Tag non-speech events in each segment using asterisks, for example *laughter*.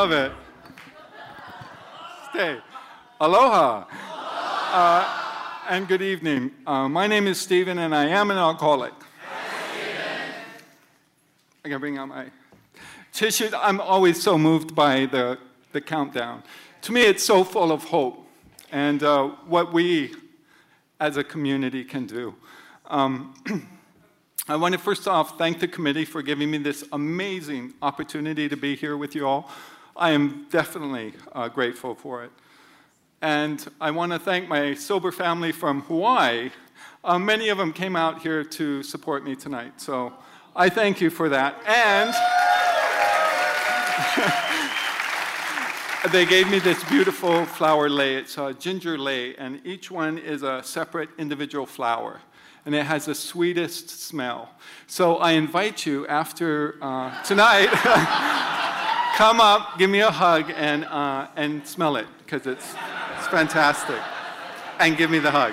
love it. Stay. Aloha. Uh, and good evening. Uh, my name is Stephen, and I am an alcoholic. I can bring out my tissue. I'm always so moved by the, the countdown. To me, it's so full of hope and uh, what we as a community can do. Um, *clears throat* I want to first off thank the committee for giving me this amazing opportunity to be here with you all. I am definitely uh, grateful for it. And I want to thank my sober family from Hawaii. Uh, many of them came out here to support me tonight. So I thank you for that. And *laughs* they gave me this beautiful flower lei. It's a ginger lei, and each one is a separate individual flower. And it has the sweetest smell. So I invite you after uh, tonight, *laughs* come up, give me a hug, and, uh, and smell it, because it's, it's fantastic. And give me the hug.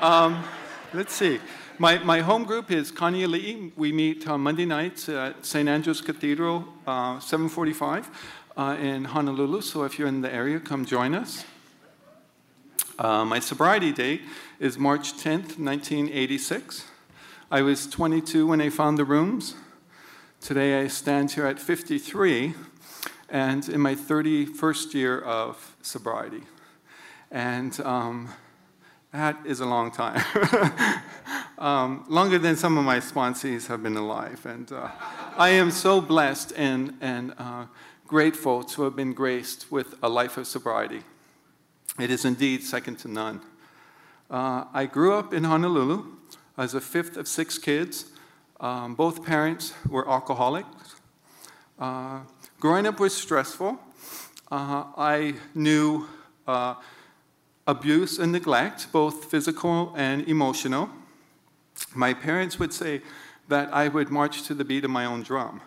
Um, let's see. My, my home group is Kaniali'i. We meet on Monday nights at St. Andrew's Cathedral, uh, 745 uh, in Honolulu. So if you're in the area, come join us. Uh, my sobriety date is March 10th, 1986. I was 22 when I found the rooms. Today I stand here at 53 and in my 31st year of sobriety. And um, that is a long time. *laughs* um, longer than some of my sponsees have been alive. And uh, I am so blessed and, and uh, grateful to have been graced with a life of sobriety. It is indeed second to none. Uh, I grew up in Honolulu as a fifth of six kids. Um, both parents were alcoholics. Uh, growing up was stressful. Uh, I knew uh, abuse and neglect, both physical and emotional. My parents would say that I would march to the beat of my own drum,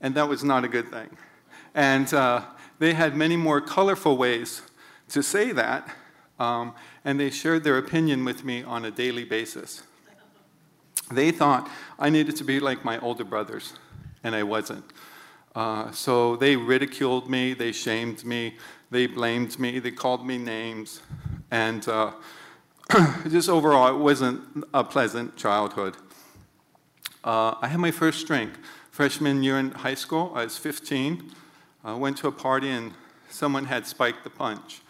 and that was not a good thing. And uh, they had many more colorful ways to say that, um, and they shared their opinion with me on a daily basis. They thought I needed to be like my older brothers, and I wasn't. Uh, so they ridiculed me, they shamed me, they blamed me, they called me names, and uh, *clears throat* just overall, it wasn't a pleasant childhood. Uh, I had my first drink freshman year in high school. I was 15. I went to a party and someone had spiked the punch,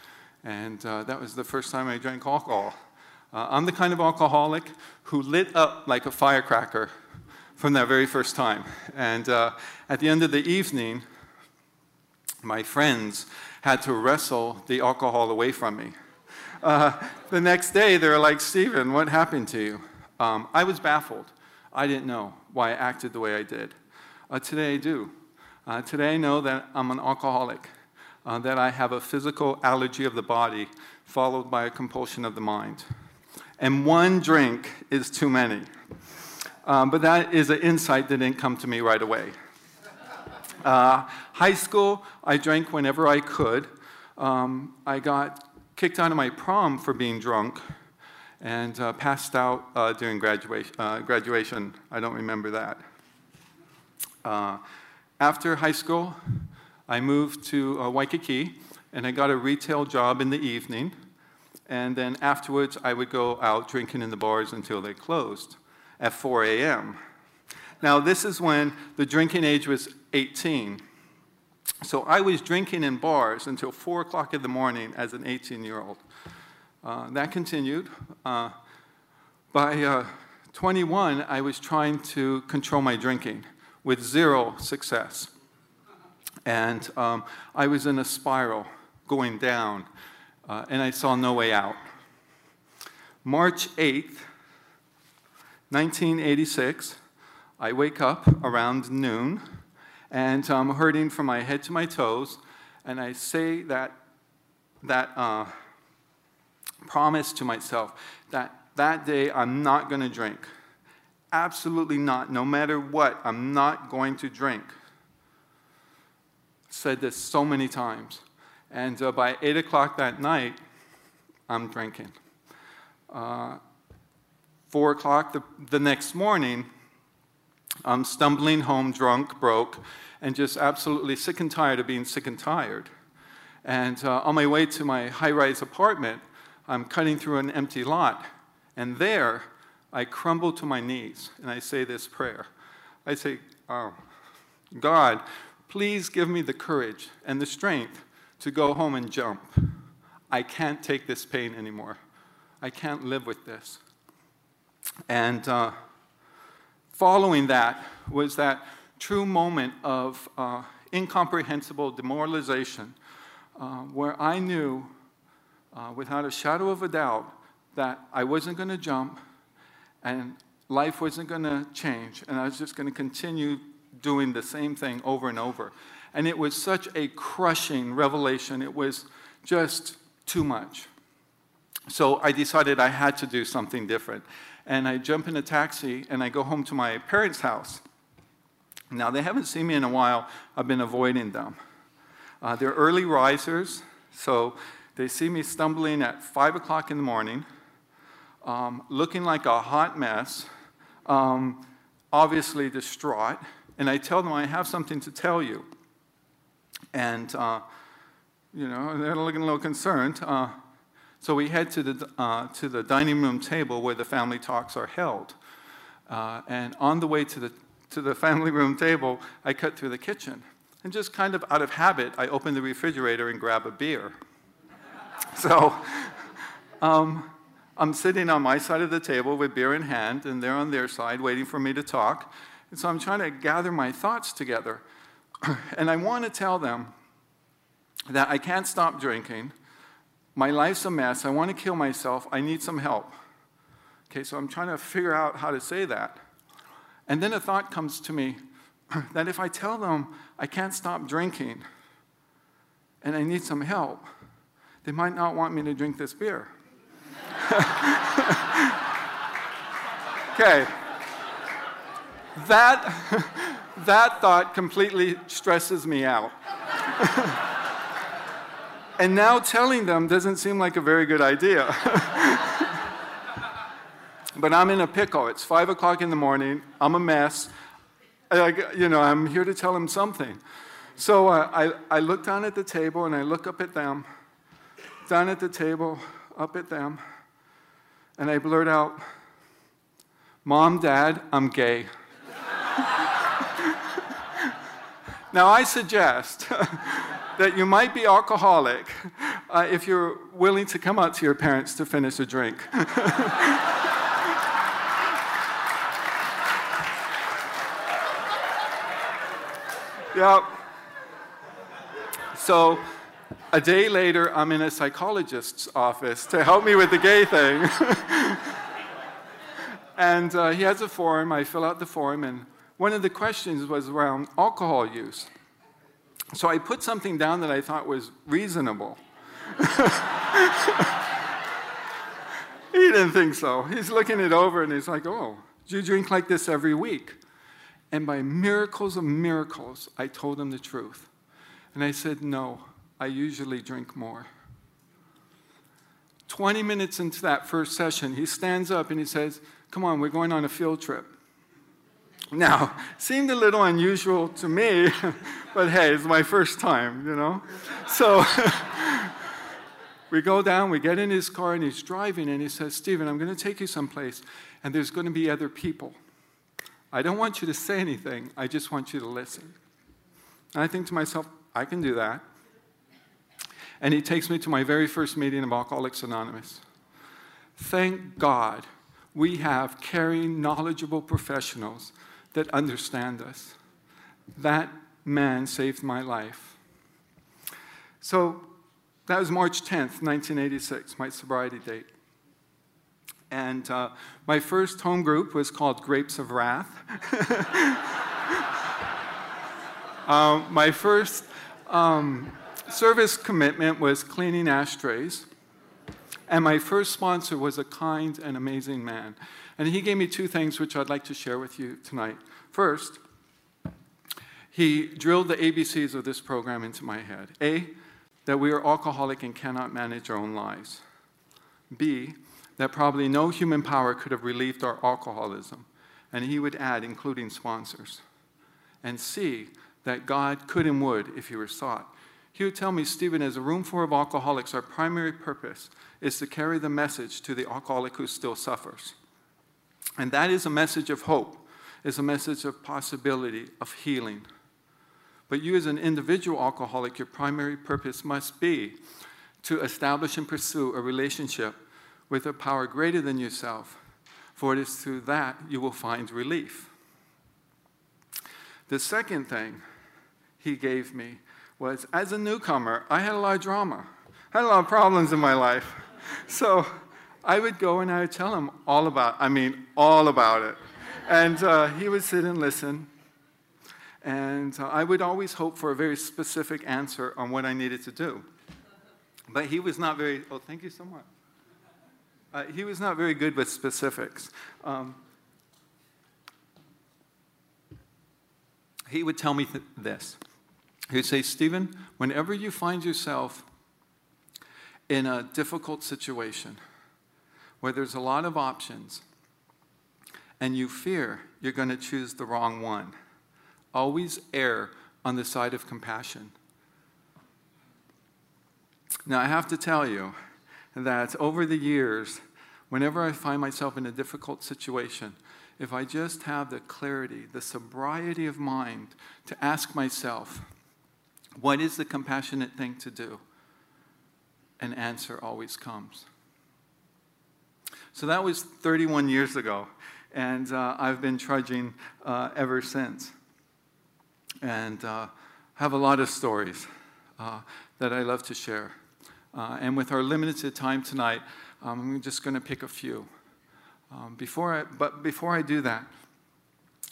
and uh, that was the first time I drank alcohol. Uh, I'm the kind of alcoholic who lit up like a firecracker from that very first time. And uh, at the end of the evening, my friends had to wrestle the alcohol away from me. Uh, the next day, they were like, Stephen, what happened to you? Um, I was baffled. I didn't know why I acted the way I did. Uh, today I do. Uh, today I know that I'm an alcoholic, uh, that I have a physical allergy of the body followed by a compulsion of the mind. And one drink is too many. Um, but that is an insight that didn't come to me right away. Uh, high school, I drank whenever I could. Um, I got kicked out of my prom for being drunk and uh, passed out uh, during graduation, uh, graduation. I don't remember that. Uh, after high school, I moved to uh, Waikiki and I got a retail job in the evening. And then afterwards, I would go out drinking in the bars until they closed at 4 a.m. Now, this is when the drinking age was 18. So I was drinking in bars until 4 o'clock in the morning as an 18 year old. Uh, that continued. Uh, by uh, 21, I was trying to control my drinking with zero success. And um, I was in a spiral going down, uh, and I saw no way out. March 8th, 1986, I wake up around noon and I'm hurting from my head to my toes, and I say that, that uh, promise to myself that that day I'm not going to drink. Absolutely not. No matter what, I'm not going to drink. Said this so many times. And uh, by 8 o'clock that night, I'm drinking. Uh, 4 o'clock the, the next morning, I'm stumbling home drunk, broke, and just absolutely sick and tired of being sick and tired. And uh, on my way to my high rise apartment, I'm cutting through an empty lot. And there, I crumble to my knees and I say this prayer. I say, oh, God, please give me the courage and the strength to go home and jump. I can't take this pain anymore. I can't live with this. And uh, following that was that true moment of uh, incomprehensible demoralization uh, where I knew uh, without a shadow of a doubt that I wasn't going to jump and life wasn't going to change and I was just going to continue doing the same thing over and over. And it was such a crushing revelation. It was just too much. So I decided I had to do something different. And I jump in a taxi and I go home to my parents' house. Now, they haven't seen me in a while. I've been avoiding them. Uh, they're early risers, so they see me stumbling at 5 o'clock in the morning, um, looking like a hot mess, um, obviously distraught. And I tell them, I have something to tell you. And, uh, you know, they're looking a little concerned. Uh, so we head to the, uh, to the dining room table where the family talks are held. Uh, and on the way to the, to the family room table, I cut through the kitchen. And just kind of out of habit, I open the refrigerator and grab a beer. *laughs* so um, I'm sitting on my side of the table with beer in hand, and they're on their side waiting for me to talk. And so I'm trying to gather my thoughts together. *clears throat* and I want to tell them that I can't stop drinking my life's a mess. I want to kill myself. I need some help. Okay, so I'm trying to figure out how to say that. And then a thought comes to me *clears throat* that if I tell them I can't stop drinking and I need some help, they might not want me to drink this beer. *laughs* okay. That, *laughs* that thought completely stresses me out. *laughs* And now telling them doesn't seem like a very good idea. *laughs* but I'm in a pickle. It's five o'clock in the morning. I'm a mess. I, you know, I'm here to tell them something. So uh, I, I look down at the table and I look up at them, down at the table, up at them, and I blurt out, Mom, Dad, I'm gay. Now I suggest *laughs* that you might be alcoholic uh, if you're willing to come out to your parents to finish a drink. *laughs* yeah. So a day later, I'm in a psychologist's office to help me with the gay thing. *laughs* and uh, he has a form. I fill out the form, and one of the questions was around alcohol use. So I put something down that I thought was reasonable. *laughs* he didn't think so. He's looking it over and he's like, Oh, do you drink like this every week? And by miracles of miracles, I told him the truth. And I said, No, I usually drink more. 20 minutes into that first session, he stands up and he says, Come on, we're going on a field trip. Now, *laughs* seemed a little unusual to me, *laughs* but hey, it's my first time, you know? So *laughs* we go down, we get in his car, and he's driving, and he says, Stephen, I'm going to take you someplace, and there's going to be other people. I don't want you to say anything, I just want you to listen. And I think to myself, I can do that. And he takes me to my very first meeting of Alcoholics Anonymous. Thank God we have caring, knowledgeable professionals that understand us. That man saved my life. So that was March 10th, 1986, my sobriety date. And uh, my first home group was called Grapes of Wrath. um, *laughs* my first um, service commitment was cleaning ashtrays. And my first sponsor was a kind and amazing man. And he gave me two things which I'd like to share with you tonight. First, he drilled the ABCs of this program into my head. A, that we are alcoholic and cannot manage our own lives. B, that probably no human power could have relieved our alcoholism. and he would add, including sponsors, and C, that God could and would if he were sought. He would tell me, Stephen, as a room full of alcoholics, our primary purpose is to carry the message to the alcoholic who still suffers. And that is a message of hope, is a message of possibility, of healing. But you, as an individual alcoholic, your primary purpose must be to establish and pursue a relationship with a power greater than yourself, for it is through that you will find relief. The second thing he gave me was as a newcomer, I had a lot of drama, I had a lot of problems in my life. So I would go and I would tell him all about, I mean, all about it. And uh, he would sit and listen. And uh, I would always hope for a very specific answer on what I needed to do. But he was not very, oh, thank you so much. Uh, he was not very good with specifics. Um, he would tell me th- this. He would say, Stephen, whenever you find yourself in a difficult situation where there's a lot of options and you fear you're going to choose the wrong one, always err on the side of compassion. Now, I have to tell you that over the years, whenever I find myself in a difficult situation, if I just have the clarity, the sobriety of mind to ask myself, what is the compassionate thing to do? An answer always comes. So that was 31 years ago, and uh, I've been trudging uh, ever since. And uh, have a lot of stories uh, that I love to share. Uh, and with our limited time tonight, um, I'm just going to pick a few. Um, before I, but before I do that,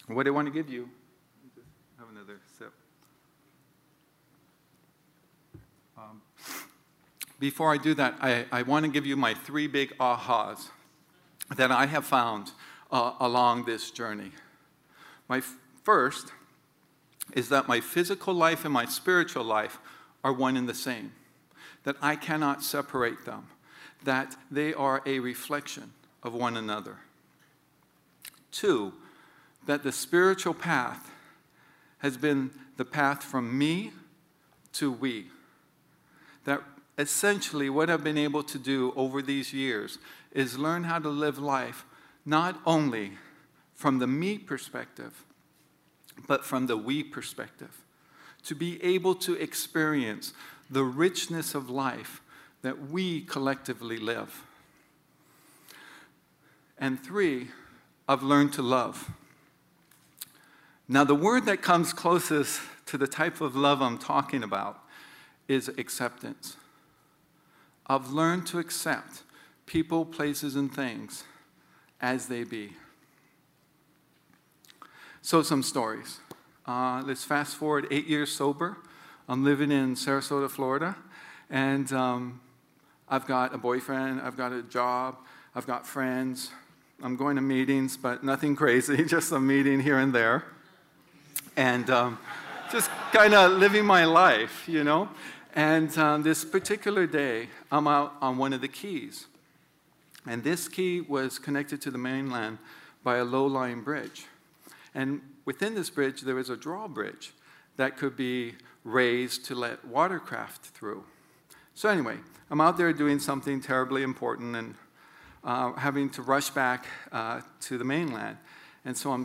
what I want to give you, have another sip. Um, before I do that, I, I want to give you my three big ahas that I have found uh, along this journey. My f- first is that my physical life and my spiritual life are one and the same that I cannot separate them, that they are a reflection of one another. Two, that the spiritual path has been the path from me to we. That essentially what I've been able to do over these years is learn how to live life not only from the me perspective, but from the we perspective. To be able to experience the richness of life that we collectively live. And three, I've learned to love. Now, the word that comes closest to the type of love I'm talking about is acceptance. I've learned to accept people, places, and things as they be. So, some stories. Uh, let's fast forward eight years sober. I'm living in Sarasota, Florida, and um, I've got a boyfriend, I've got a job, I've got friends. I'm going to meetings, but nothing crazy, *laughs* just a meeting here and there. And um, just kind of living my life, you know. And um, this particular day, I'm out on one of the keys. And this key was connected to the mainland by a low lying bridge. And within this bridge, there was a drawbridge that could be raised to let watercraft through. So, anyway, I'm out there doing something terribly important and uh, having to rush back uh, to the mainland. And so I'm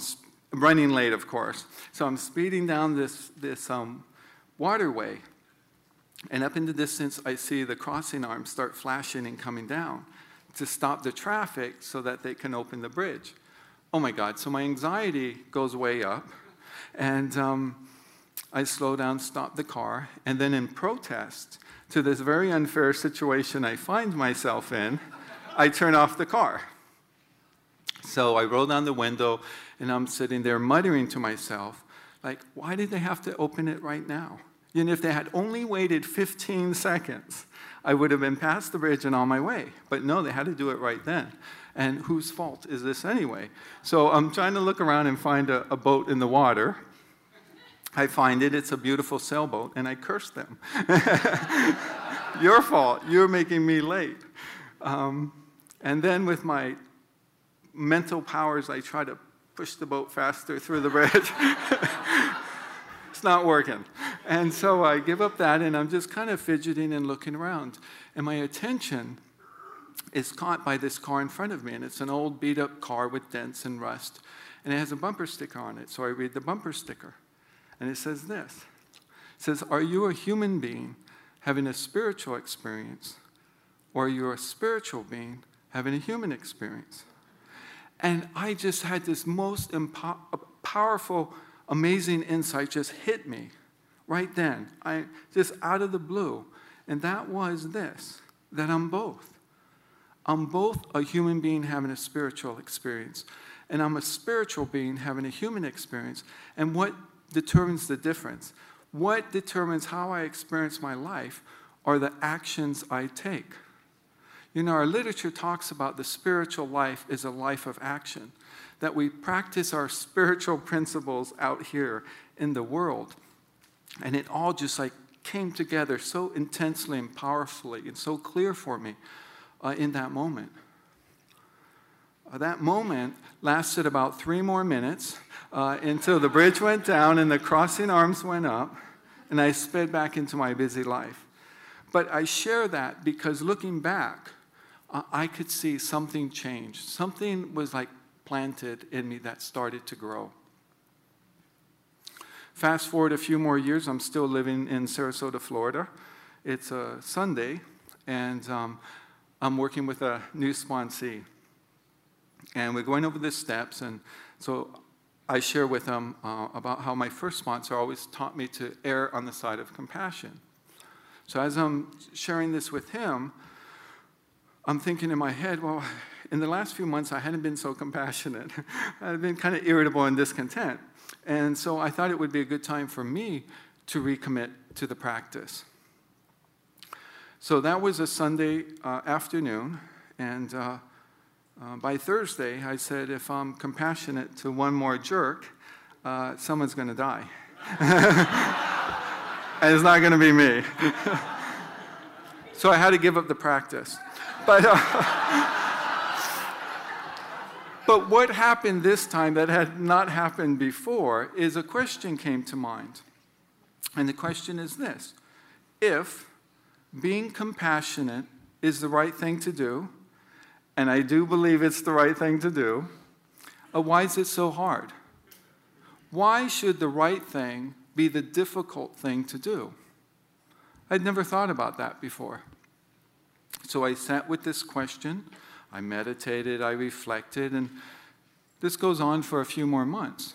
running late, of course. So I'm speeding down this, this um, waterway. And up in the distance, I see the crossing arms start flashing and coming down to stop the traffic so that they can open the bridge. Oh my God, so my anxiety goes way up. And um, I slow down, stop the car, and then in protest to this very unfair situation I find myself in, I turn off the car. So I roll down the window and I'm sitting there muttering to myself, like, why did they have to open it right now? And if they had only waited 15 seconds, I would have been past the bridge and on my way. But no, they had to do it right then. And whose fault is this anyway? So I'm trying to look around and find a, a boat in the water. I find it, it's a beautiful sailboat, and I curse them. *laughs* Your fault, you're making me late. Um, and then with my mental powers, I try to push the boat faster through the bridge. *laughs* it's not working. And so I give up that and I'm just kind of fidgeting and looking around. And my attention is caught by this car in front of me. And it's an old beat up car with dents and rust. And it has a bumper sticker on it. So I read the bumper sticker. And it says this It says, Are you a human being having a spiritual experience? Or are you a spiritual being having a human experience? And I just had this most empo- powerful, amazing insight just hit me right then. I just out of the blue. And that was this that I'm both. I'm both a human being having a spiritual experience, and I'm a spiritual being having a human experience. And what determines the difference? What determines how I experience my life are the actions I take. You know, our literature talks about the spiritual life is a life of action, that we practice our *laughs* spiritual principles out here in the world. And it all just like came together so intensely and powerfully and so clear for me uh, in that moment. Uh, that moment lasted about three more minutes uh, until the bridge went down and the crossing arms went up, and I sped back into my busy life. But I share that because looking back, I could see something changed. Something was like planted in me that started to grow. Fast forward a few more years, I'm still living in Sarasota, Florida. It's a Sunday, and um, I'm working with a new sponsee. And we're going over the steps, and so I share with them uh, about how my first sponsor always taught me to err on the side of compassion. So as I'm sharing this with him, I'm thinking in my head, well, in the last few months, I hadn't been so compassionate. *laughs* I've been kind of irritable and discontent. And so I thought it would be a good time for me to recommit to the practice. So that was a Sunday uh, afternoon. And uh, uh, by Thursday, I said, if I'm compassionate to one more jerk, uh, someone's going to die. *laughs* and it's not going to be me. *laughs* so I had to give up the practice. But, uh, *laughs* but what happened this time that had not happened before is a question came to mind. And the question is this If being compassionate is the right thing to do, and I do believe it's the right thing to do, uh, why is it so hard? Why should the right thing be the difficult thing to do? I'd never thought about that before. So I sat with this question, I meditated, I reflected, and this goes on for a few more months.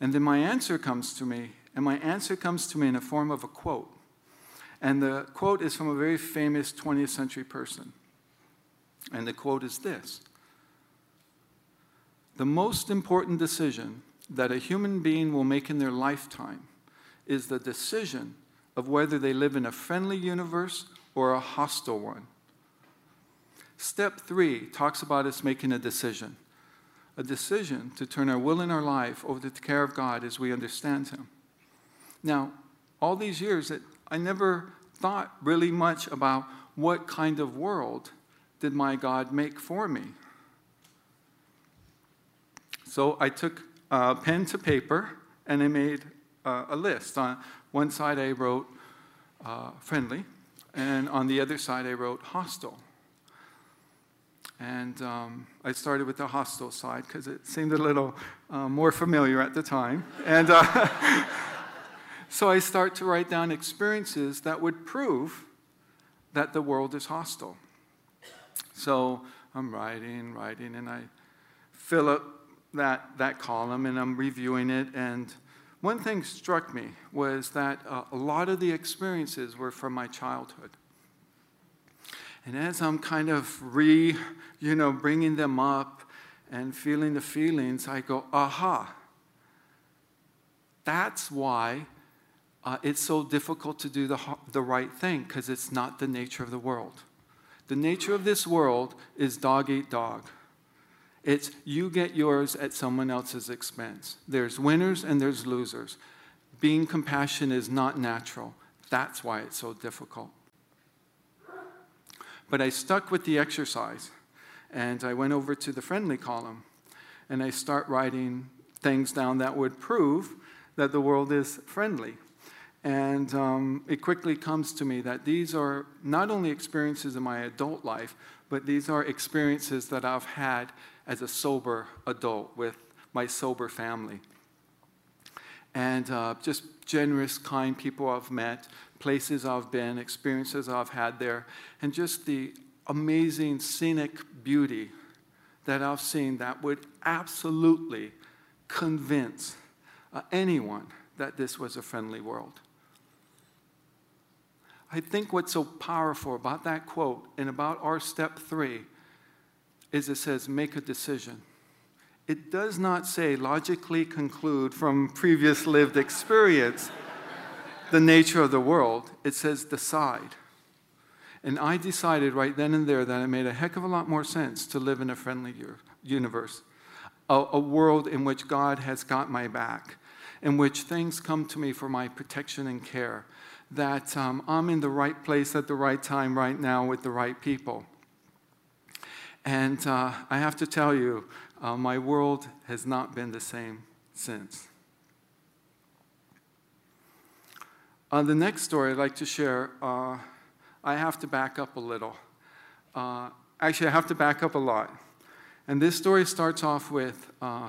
And then my answer comes to me, and my answer comes to me in the form of a quote. And the quote is from a very famous 20th century person. And the quote is this The most important decision that a human being will make in their lifetime is the decision of whether they live in a friendly universe or a hostile one. Step three talks about us making a decision a decision to turn our will and our life over to the care of God as we understand Him. Now, all these years, I never thought really much about what kind of world did my God make for me. So I took a pen to paper and I made uh, a list. On one side, I wrote uh, friendly and on the other side, I wrote hostile. And um, I started with the hostile side because it seemed a little uh, more familiar at the time. And uh, *laughs* so I start to write down experiences that would prove that the world is hostile. So I'm writing, writing, and I fill up that, that column and I'm reviewing it. And one thing struck me was that uh, a lot of the experiences were from my childhood. And as I'm kind of re, you know, bringing them up and feeling the feelings, I go, aha. That's why uh, it's so difficult to do the, the right thing, because it's not the nature of the world. The nature of this world is dog eat dog. It's you get yours at someone else's expense. There's winners and there's losers. Being compassionate is not natural. That's why it's so difficult. But I stuck with the exercise and I went over to the friendly column. and I start writing things down that would prove that the world is friendly. And um, it quickly comes to me that these are not only experiences in my adult life, but these are experiences that I've had as a sober adult with my sober family. And uh, just generous, kind people I've met, places I've been, experiences I've had there, and just the amazing scenic beauty that I've seen that would absolutely convince uh, anyone that this was a friendly world. I think what's so powerful about that quote and about our step three is it says, make a decision. It does not say logically conclude from previous lived experience the nature of the world. It says decide. And I decided right then and there that it made a heck of a lot more sense to live in a friendly universe, a, a world in which God has got my back, in which things come to me for my protection and care, that um, I'm in the right place at the right time right now with the right people. And uh, I have to tell you, uh, my world has not been the same since. Uh, the next story I'd like to share, uh, I have to back up a little. Uh, actually, I have to back up a lot. And this story starts off with uh,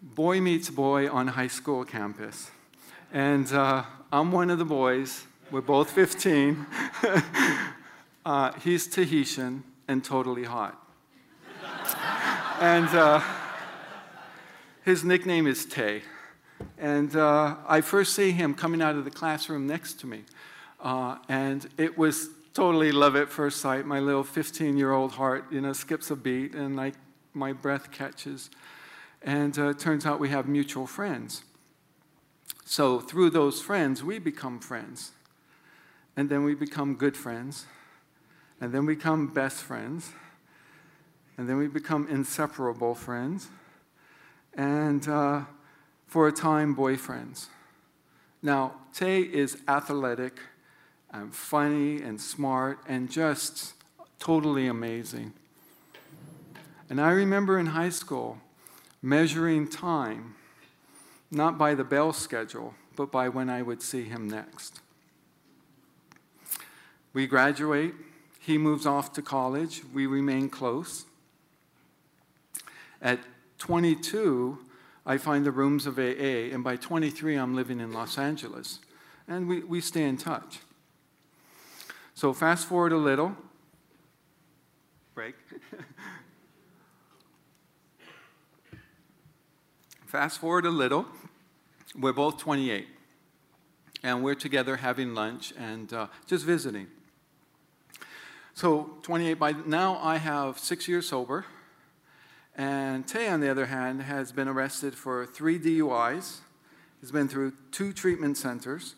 boy meets boy on high school campus. And uh, I'm one of the boys. We're both 15. *laughs* uh, he's Tahitian and totally hot. And uh, his nickname is Tay. And uh, I first see him coming out of the classroom next to me. Uh, and it was totally love at first sight. My little 15 year old heart, you know, skips a beat and I, my breath catches. And uh, turns out we have mutual friends. So through those friends, we become friends. And then we become good friends. And then we become best friends. And then we become inseparable friends. And uh, for a time, boyfriends. Now, Tay is athletic and funny and smart and just totally amazing. And I remember in high school measuring time not by the bell schedule, but by when I would see him next. We graduate, he moves off to college, we remain close. At 22, I find the rooms of AA, and by 23, I'm living in Los Angeles, and we, we stay in touch. So, fast forward a little, break. *laughs* fast forward a little, we're both 28, and we're together having lunch and uh, just visiting. So, 28 by now, I have six years sober. And Tay, on the other hand, has been arrested for three DUIs. He's been through two treatment centers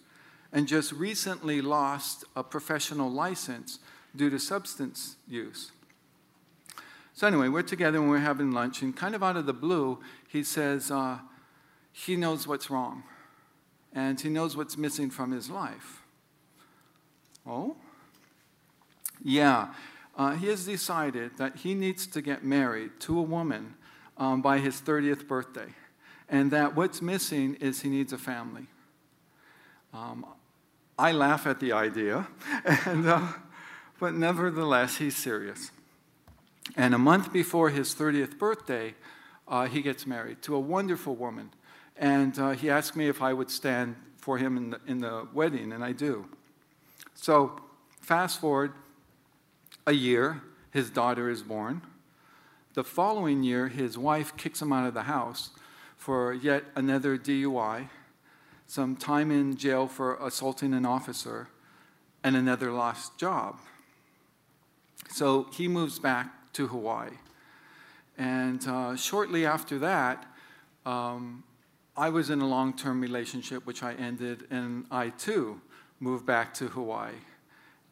and just recently lost a professional license due to substance use. So, anyway, we're together and we're having lunch, and kind of out of the blue, he says, uh, he knows what's wrong and he knows what's missing from his life. Oh? Yeah. Uh, he has decided that he needs to get married to a woman um, by his 30th birthday, and that what's missing is he needs a family. Um, I laugh at the idea, *laughs* and, uh, but nevertheless, he's serious. And a month before his 30th birthday, uh, he gets married to a wonderful woman and uh, he asked me if I would stand for him in the, in the wedding, and I do. So, fast forward a year, his daughter is born. The following year, his wife kicks him out of the house for yet another DUI, some time in jail for assaulting an officer, and another lost job. So he moves back to Hawaii. And uh, shortly after that, um, I was in a long term relationship, which I ended, and I too moved back to Hawaii.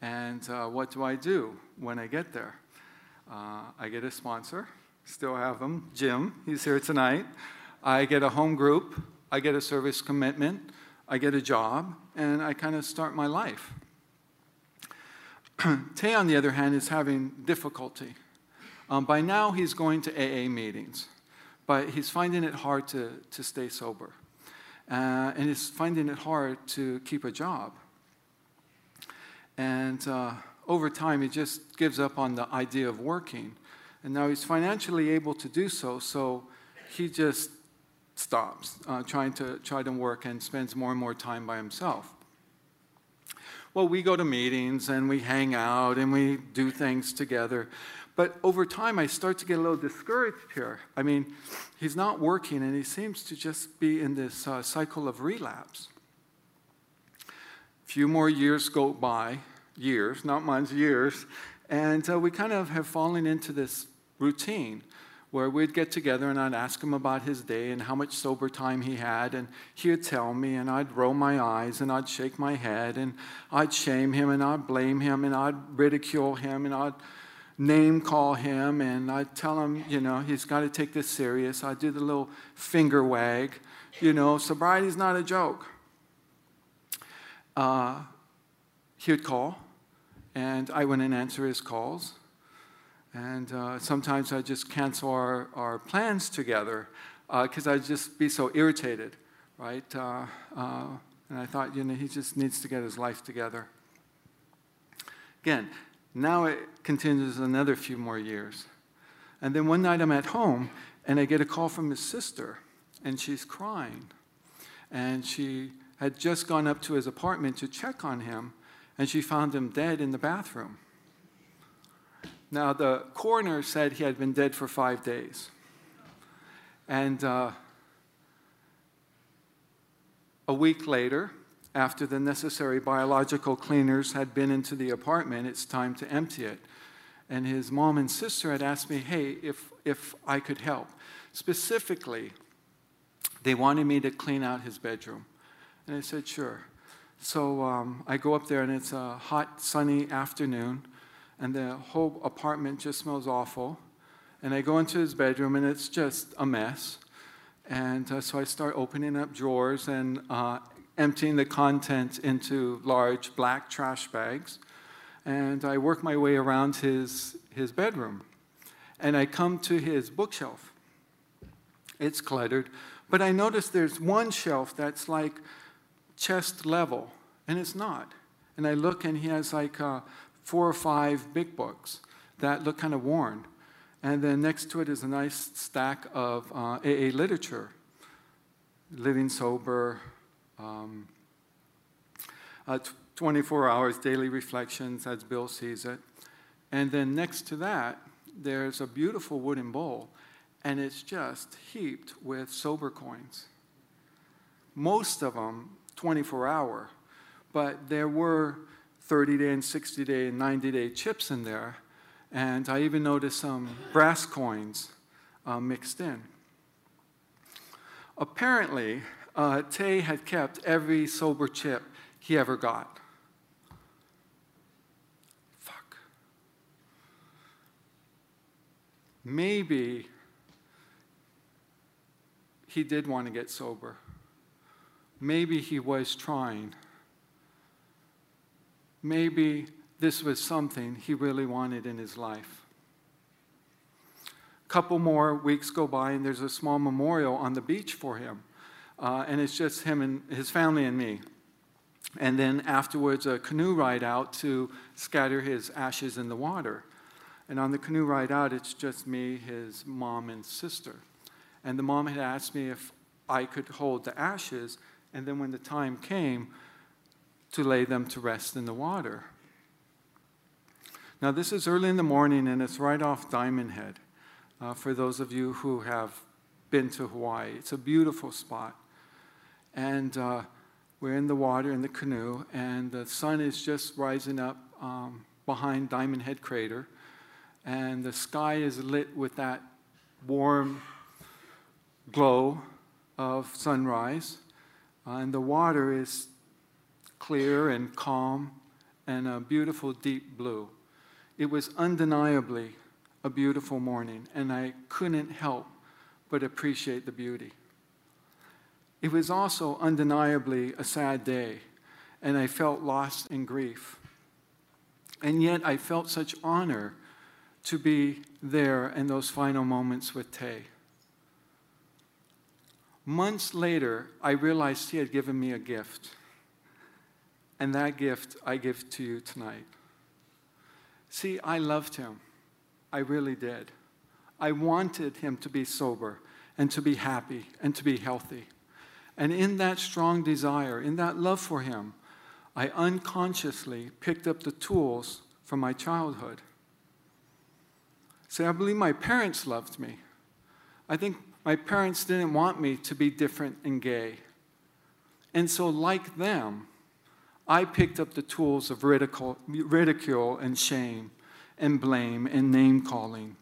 And uh, what do I do when I get there? Uh, I get a sponsor, still have him, Jim, he's here tonight. I get a home group, I get a service commitment, I get a job, and I kind of start my life. *clears throat* Tay, on the other hand, is having difficulty. Um, by now, he's going to AA meetings, but he's finding it hard to, to stay sober. Uh, and he's finding it hard to keep a job. And uh, over time, he just gives up on the idea of working. And now he's financially able to do so, so he just stops uh, trying to try to work and spends more and more time by himself. Well, we go to meetings and we hang out and we do things together. But over time, I start to get a little discouraged here. I mean, he's not working and he seems to just be in this uh, cycle of relapse. Few more years go by, years, not months, years, and uh, we kind of have fallen into this routine where we'd get together and I'd ask him about his day and how much sober time he had, and he'd tell me, and I'd roll my eyes and I'd shake my head and I'd shame him and I'd blame him and I'd ridicule him and I'd name call him and I'd tell him, you know, he's got to take this serious. I'd do the little finger wag, you know, sobriety's not a joke. Uh, he would call, and I wouldn't answer his calls. And uh, sometimes I'd just cancel our, our plans together because uh, I'd just be so irritated, right? Uh, uh, and I thought, you know, he just needs to get his life together. Again, now it continues another few more years. And then one night I'm at home and I get a call from his sister and she's crying. And she had just gone up to his apartment to check on him and she found him dead in the bathroom. Now, the coroner said he had been dead for five days. And uh, a week later, after the necessary biological cleaners had been into the apartment, it's time to empty it. And his mom and sister had asked me, hey, if, if I could help. Specifically, they wanted me to clean out his bedroom. And I said, sure. So um, I go up there, and it's a hot, sunny afternoon, and the whole apartment just smells awful. And I go into his bedroom, and it's just a mess. And uh, so I start opening up drawers and uh, emptying the contents into large black trash bags. And I work my way around his, his bedroom. And I come to his bookshelf. It's cluttered, but I notice there's one shelf that's like chest level, and it's not. And I look, and he has like uh, four or five big books that look kind of worn. And then next to it is a nice stack of uh, AA literature Living Sober, um, uh, 24 hours daily reflections as Bill sees it. And then next to that, there's a beautiful wooden bowl, and it's just heaped with sober coins. Most of them 24 hour, but there were 30 day and 60 day and 90 day chips in there. And I even noticed some brass coins uh, mixed in. Apparently, uh, Tay had kept every sober chip he ever got. Fuck. Maybe he did want to get sober. Maybe he was trying. Maybe this was something he really wanted in his life. A couple more weeks go by, and there's a small memorial on the beach for him uh, and it's just him and his family and me. And then afterwards, a canoe ride out to scatter his ashes in the water. And on the canoe ride out, it's just me, his mom, and sister. And the mom had asked me if I could hold the ashes, and then when the time came, to lay them to rest in the water. Now, this is early in the morning, and it's right off Diamond Head. Uh, for those of you who have been to Hawaii, it's a beautiful spot and uh, we're in the water in the canoe, and the sun is just rising up um, behind Diamond Head Crater, and the sky is lit with that warm glow of sunrise, uh, and the water is clear and calm and a beautiful deep blue. It was undeniably a beautiful morning, and I couldn't help but appreciate the beauty. It was also undeniably a sad day, and I felt lost in grief. And yet I felt such honor to be there in those final moments with Tay. Months later, I realized he had given me a gift. And that gift I give to you tonight. See, I loved him. I really did. I wanted him to be sober and to be happy and to be healthy. And in that strong desire, in that love for him, I unconsciously picked up the tools from my childhood. See, I believe my parents loved me. I think my parents didn't want me to be different and gay. And so, like them, I picked up the tools of ridicule, ridicule and shame and blame and name calling.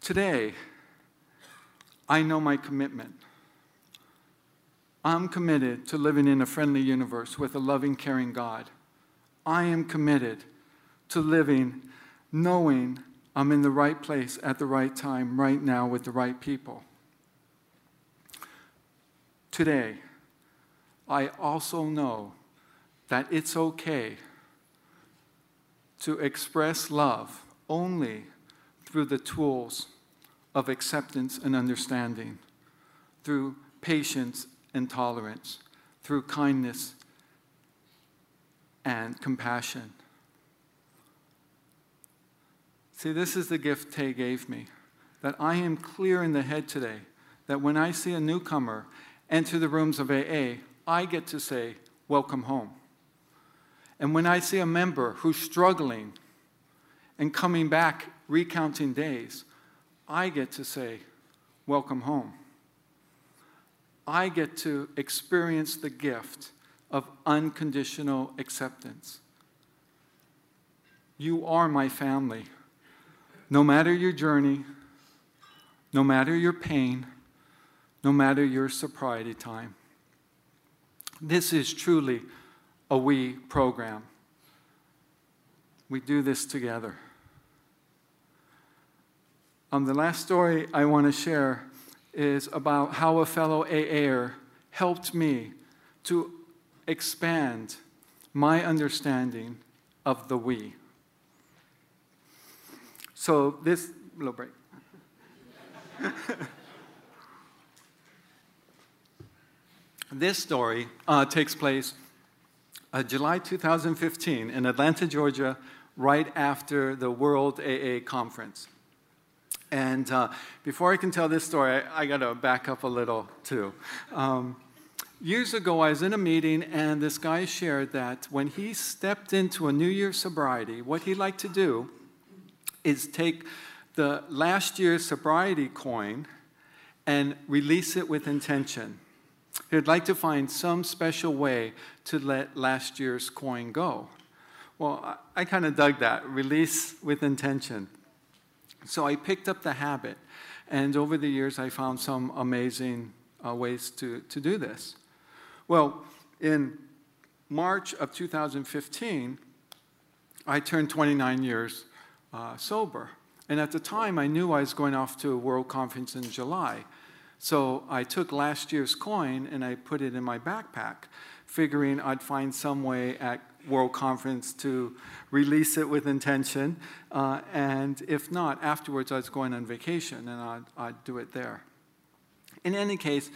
Today, I know my commitment. I'm committed to living in a friendly universe with a loving, caring God. I am committed to living knowing I'm in the right place at the right time, right now, with the right people. Today, I also know that it's okay to express love only through the tools of acceptance and understanding, through patience and tolerance, through kindness and compassion. See, this is the gift Tay gave me that I am clear in the head today that when I see a newcomer enter the rooms of AA, I get to say, Welcome home. And when I see a member who's struggling and coming back recounting days, I get to say, Welcome home. I get to experience the gift of unconditional acceptance. You are my family. No matter your journey, no matter your pain, no matter your sobriety time. This is truly a we program. We do this together. Um, the last story I want to share is about how a fellow AAer helped me to expand my understanding of the we. So this little break. *laughs* this story uh, takes place uh, July 2015 in Atlanta, Georgia, right after the World AA Conference. And uh, before I can tell this story, I, I got to back up a little too. Um, years ago, I was in a meeting, and this guy shared that when he stepped into a New Year sobriety, what he liked to do is take the last year's sobriety coin and release it with intention. He'd like to find some special way to let last year's coin go. Well, I, I kind of dug that release with intention. So I picked up the habit, and over the years, I found some amazing uh, ways to, to do this. Well, in March of 2015, I turned 29 years uh, sober. And at the time, I knew I was going off to a world conference in July. So I took last year's coin and I put it in my backpack, figuring I'd find some way at World Conference to release it with intention. Uh, and if not, afterwards I was going on vacation and I'd, I'd do it there. In any case,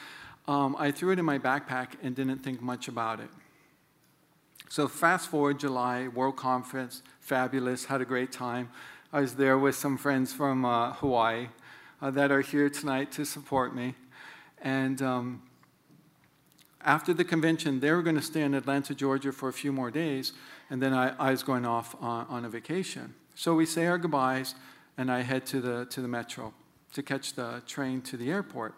um, I threw it in my backpack and didn't think much about it. So fast forward July, World Conference, fabulous, had a great time. I was there with some friends from uh, Hawaii uh, that are here tonight to support me. And um, after the convention, they were going to stay in Atlanta, Georgia for a few more days, and then I, I was going off on, on, a vacation. So we say our goodbyes, and I head to the, to the metro to catch the train to the airport.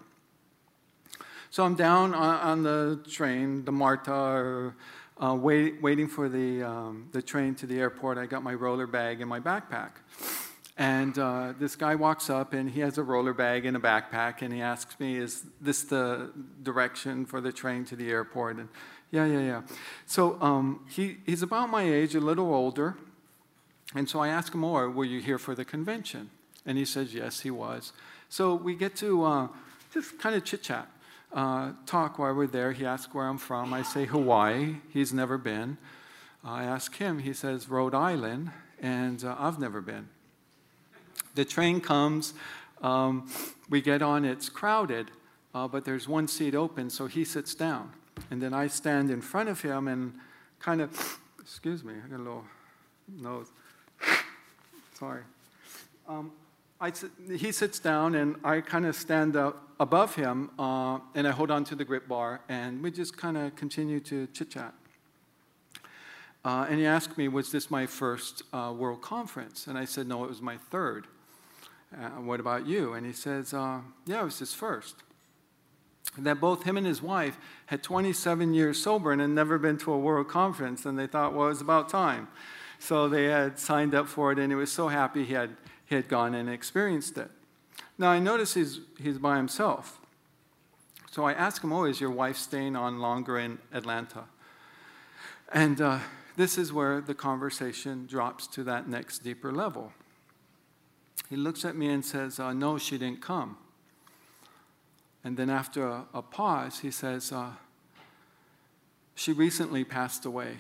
So I'm down on, on the train, the MARTA, or, uh, wait, waiting for the, um, the train to the airport. I got my roller bag and my backpack. And uh, this guy walks up and he has a roller bag and a backpack and he asks me, Is this the direction for the train to the airport? And yeah, yeah, yeah. So um, he, he's about my age, a little older. And so I ask him more, Were you here for the convention? And he says, Yes, he was. So we get to uh, just kind of chit chat, uh, talk while we're there. He asks where I'm from. I say Hawaii. He's never been. I ask him, he says, Rhode Island, and uh, I've never been. The train comes, um, we get on, it's crowded, uh, but there's one seat open, so he sits down. And then I stand in front of him and kind of, excuse me, I got a little nose. *laughs* Sorry. Um, I, he sits down, and I kind of stand up above him, uh, and I hold on to the grip bar, and we just kind of continue to chit chat. Uh, and he asked me, Was this my first uh, World Conference? And I said, No, it was my third. Uh, what about you? And he says, uh, Yeah, it was his first. And that both him and his wife had 27 years sober and had never been to a World Conference, and they thought, Well, it was about time. So they had signed up for it, and he was so happy he had, he had gone and experienced it. Now, I notice he's, he's by himself. So I ask him, Oh, is your wife staying on longer in Atlanta? And uh, this is where the conversation drops to that next deeper level. He looks at me and says, uh, No, she didn't come. And then after a, a pause, he says, uh, She recently passed away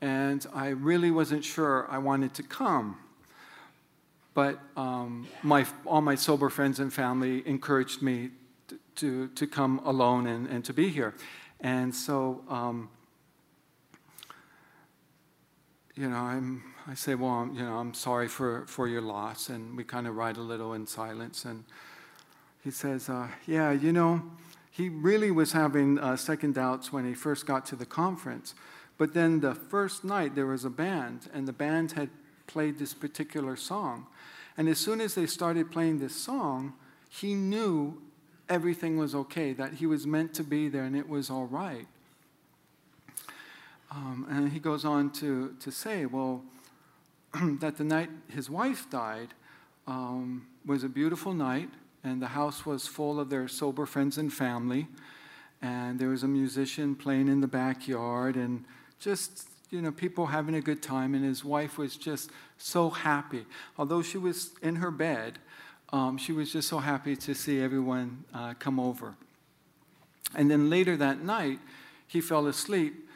and I really wasn't sure I wanted to come. But um, my, all my sober friends and family encouraged me to, to, come alone and, and to be here. And so, um, you know, I'm, I say, well, I'm, you know, I'm sorry for, for your loss. And we kind of ride a little in silence. And he says, uh, yeah, you know, he really was having uh, second doubts when he first got to the conference. But then the first night there was a band, and the band had played this particular song. And as soon as they started playing this song, he knew everything was okay, that he was meant to be there and it was all right. Um, and he goes on to, to say, well, *clears throat* that the night his wife died um, was a beautiful night, and the house was full of their sober friends and family. And there was a musician playing in the backyard, and just you know people having a good time and his wife was just so happy. Although she was in her bed um, she was just so happy to see everyone uh, come over. And then later that night he fell asleep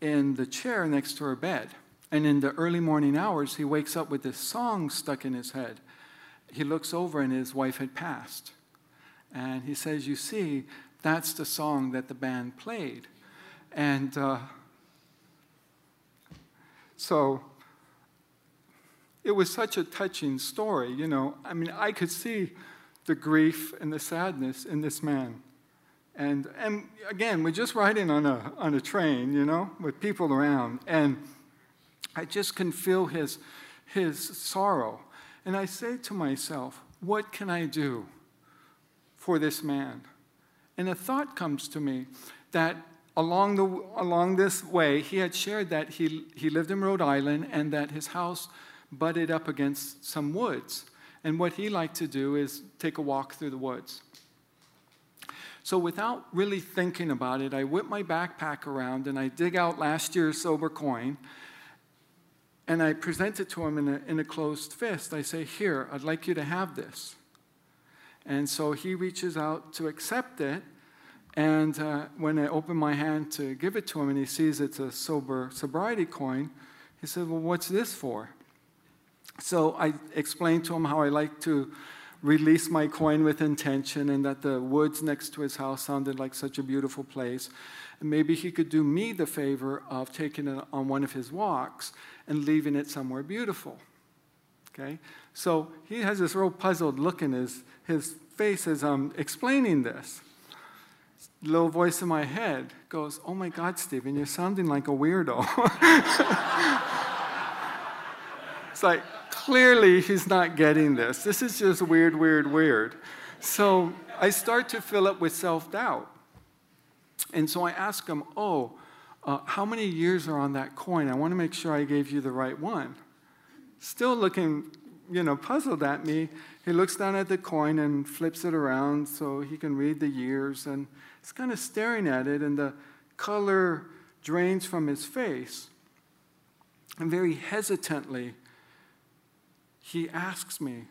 in the chair next to her bed. And in the early morning hours he wakes up with this song stuck in his head. He looks over and his wife had passed. And he says you see that's the song that the band played. And uh, so it was such a touching story, you know. I mean, I could see the grief and the sadness in this man. And, and again, we're just riding on a, on a train, you know, with people around. And I just can feel his, his sorrow. And I say to myself, what can I do for this man? And a thought comes to me that along, the, along this way, he had shared that he, he lived in Rhode Island and that his house butted up against some woods. And what he liked to do is take a walk through the woods. So, without really thinking about it, I whip my backpack around and I dig out last year's sober coin and I present it to him in a, in a closed fist. I say, Here, I'd like you to have this. And so he reaches out to accept it, and uh, when I open my hand to give it to him and he sees it's a sober sobriety coin, he said, Well, what's this for? So I explained to him how I like to release my coin with intention and that the woods next to his house sounded like such a beautiful place. And maybe he could do me the favor of taking it on one of his walks and leaving it somewhere beautiful. Okay? So he has this real puzzled look in his, his face as I'm explaining this little voice in my head goes, Oh my God, Stephen, you're sounding like a weirdo. *laughs* it's like, clearly he's not getting this. This is just weird, weird, weird. So I start to fill up with self doubt. And so I ask him, Oh, uh, how many years are on that coin? I want to make sure I gave you the right one. Still looking, you know, puzzled at me, he looks down at the coin and flips it around so he can read the years. And He's kind of staring at it, and the color drains from his face. And very hesitantly, he asks me,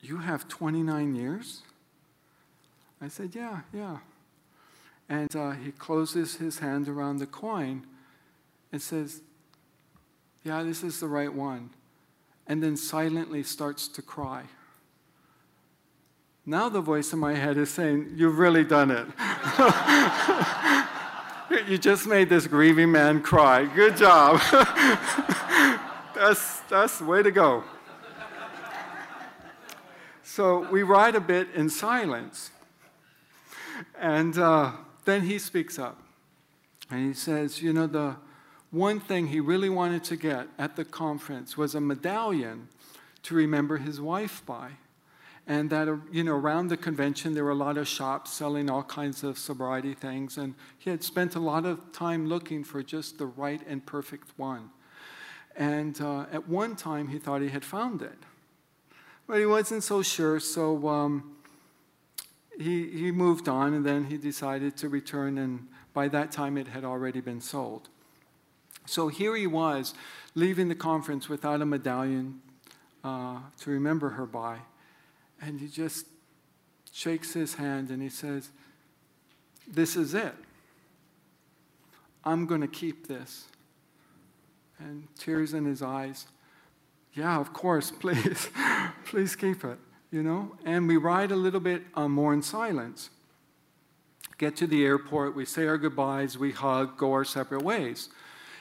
You have 29 years? I said, Yeah, yeah. And uh, he closes his hand around the coin and says, Yeah, this is the right one. And then silently starts to cry. Now the voice in my head is saying, You've really done it. *laughs* you just made this grieving man cry. Good job. *laughs* that's, that's the way to go. So we ride a bit in silence. And uh, then he speaks up. And he says, You know, the one thing he really wanted to get at the conference was a medallion to remember his wife by. And that you know around the convention there were a lot of shops selling all kinds of sobriety things. And he had spent a lot of time looking for just the right and perfect one. And uh, at one time he thought he had found it. But he wasn't so sure. So um, he, he moved on and then he decided to return. And by that time it had already been sold so here he was leaving the conference without a medallion uh, to remember her by and he just shakes his hand and he says, This is it. I'm going to keep this. And tears in his eyes. Yeah, of course, *laughs* please. please keep it, you know? And we ride a little bit uh, more in silence. Get to the airport, we say our goodbyes, we hug, go our separate ways.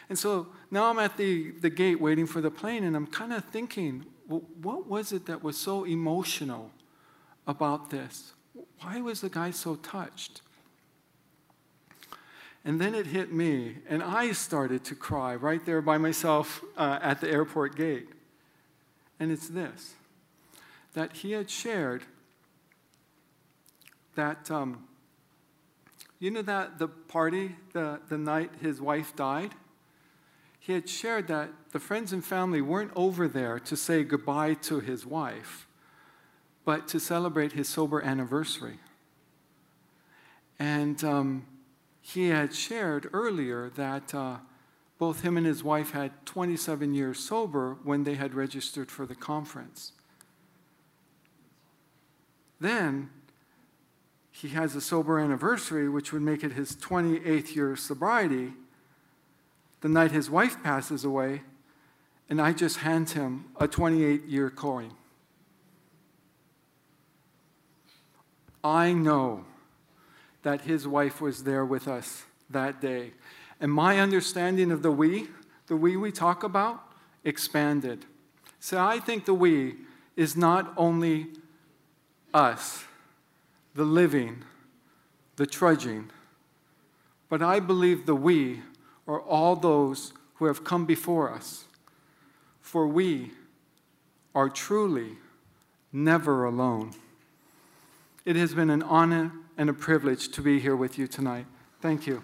And so now I'm at the, the gate waiting for the plane, and I'm kind of thinking, well, what was it that was so emotional about this? Why was the guy so touched? And then it hit me, and I started to cry right there by myself uh, at the airport gate. And it's this that he had shared that, um, you know, that the party, the, the night his wife died? He had shared that the friends and family weren't over there to say goodbye to his wife, but to celebrate his sober anniversary. And um, he had shared earlier that uh, both him and his wife had 27 years sober when they had registered for the conference. Then he has a sober anniversary, which would make it his 28th year of sobriety the night his wife passes away, and I just hand him a 28 year coin. I know that his wife was there with us that day. And my understanding of the we, the we we talk about, expanded. So I think the we is not only us, the living, the trudging, but I believe the we or all those who have come before us. For we are truly never alone. It has been an honor and a privilege to be here with you tonight. Thank you.